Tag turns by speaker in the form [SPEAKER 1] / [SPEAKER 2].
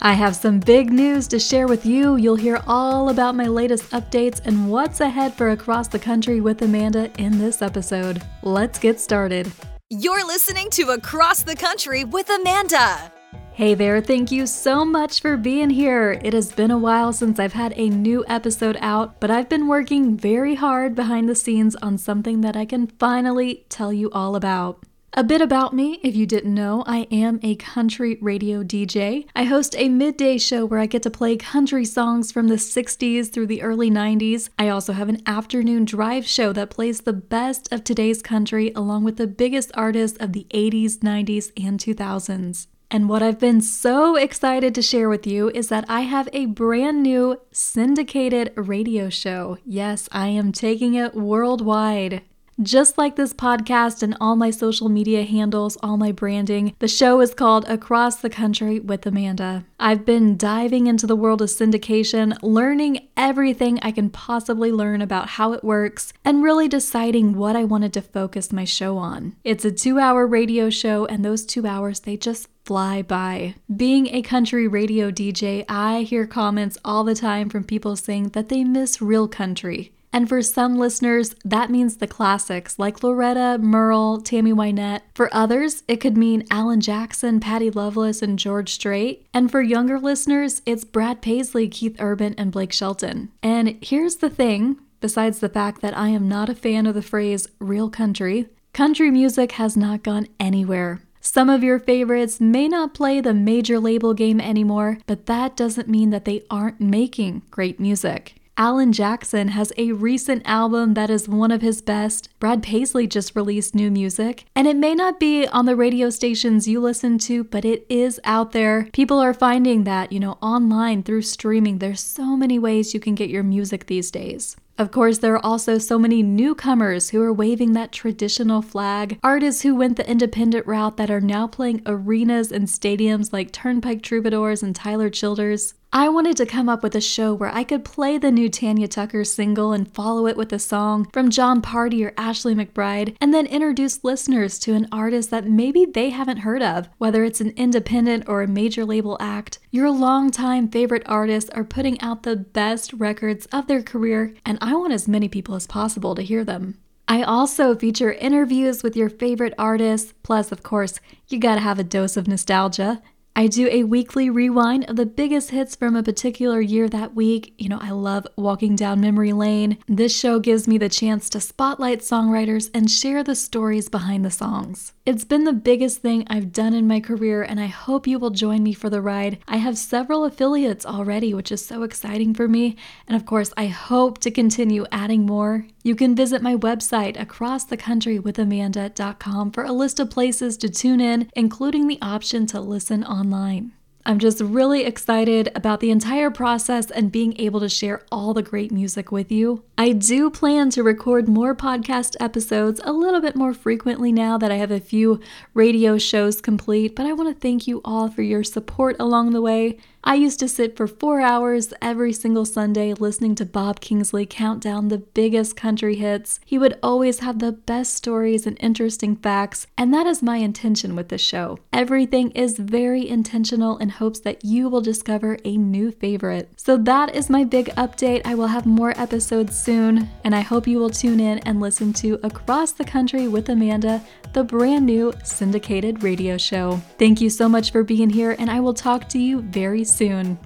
[SPEAKER 1] I have some big news to share with you. You'll hear all about my latest updates and what's ahead for Across the Country with Amanda in this episode. Let's get started.
[SPEAKER 2] You're listening to Across the Country with Amanda.
[SPEAKER 1] Hey there, thank you so much for being here. It has been a while since I've had a new episode out, but I've been working very hard behind the scenes on something that I can finally tell you all about. A bit about me, if you didn't know, I am a country radio DJ. I host a midday show where I get to play country songs from the 60s through the early 90s. I also have an afternoon drive show that plays the best of today's country along with the biggest artists of the 80s, 90s, and 2000s. And what I've been so excited to share with you is that I have a brand new syndicated radio show. Yes, I am taking it worldwide. Just like this podcast and all my social media handles, all my branding, the show is called Across the Country with Amanda. I've been diving into the world of syndication, learning everything I can possibly learn about how it works, and really deciding what I wanted to focus my show on. It's a two hour radio show, and those two hours, they just fly by. Being a country radio DJ, I hear comments all the time from people saying that they miss real country. And for some listeners, that means the classics like Loretta, Merle, Tammy Wynette. For others, it could mean Alan Jackson, Patty Loveless, and George Strait. And for younger listeners, it's Brad Paisley, Keith Urban, and Blake Shelton. And here's the thing besides the fact that I am not a fan of the phrase real country, country music has not gone anywhere. Some of your favorites may not play the major label game anymore, but that doesn't mean that they aren't making great music. Alan Jackson has a recent album that is one of his best. Brad Paisley just released new music, and it may not be on the radio stations you listen to, but it is out there. People are finding that, you know, online through streaming. There's so many ways you can get your music these days. Of course, there are also so many newcomers who are waving that traditional flag, artists who went the independent route that are now playing arenas and stadiums like Turnpike Troubadours and Tyler Childers. I wanted to come up with a show where I could play the new Tanya Tucker single and follow it with a song from Jon Pardi or Ashley McBryde, and then introduce listeners to an artist that maybe they haven't heard of. Whether it's an independent or a major label act, your longtime favorite artists are putting out the best records of their career, and I want as many people as possible to hear them. I also feature interviews with your favorite artists, plus, of course, you gotta have a dose of nostalgia. I do a weekly rewind of the biggest hits from a particular year that week. You know, I love walking down memory lane. This show gives me the chance to spotlight songwriters and share the stories behind the songs. It's been the biggest thing I've done in my career, and I hope you will join me for the ride. I have several affiliates already, which is so exciting for me. And of course, I hope to continue adding more. You can visit my website, acrossthecountry.withamanda.com, for a list of places to tune in, including the option to listen on online. I'm just really excited about the entire process and being able to share all the great music with you. I do plan to record more podcast episodes a little bit more frequently now that I have a few radio shows complete, but I want to thank you all for your support along the way. I used to sit for four hours every single Sunday listening to Bob Kingsley count down the biggest country hits. He would always have the best stories and interesting facts, and that is my intention with this show. Everything is very intentional in hopes that you will discover a new favorite. So that is my big update. I will have more episodes soon, and I hope you will tune in and listen to Across the Country with Amanda, the brand new syndicated radio show. Thank you so much for being here, and I will talk to you very soon.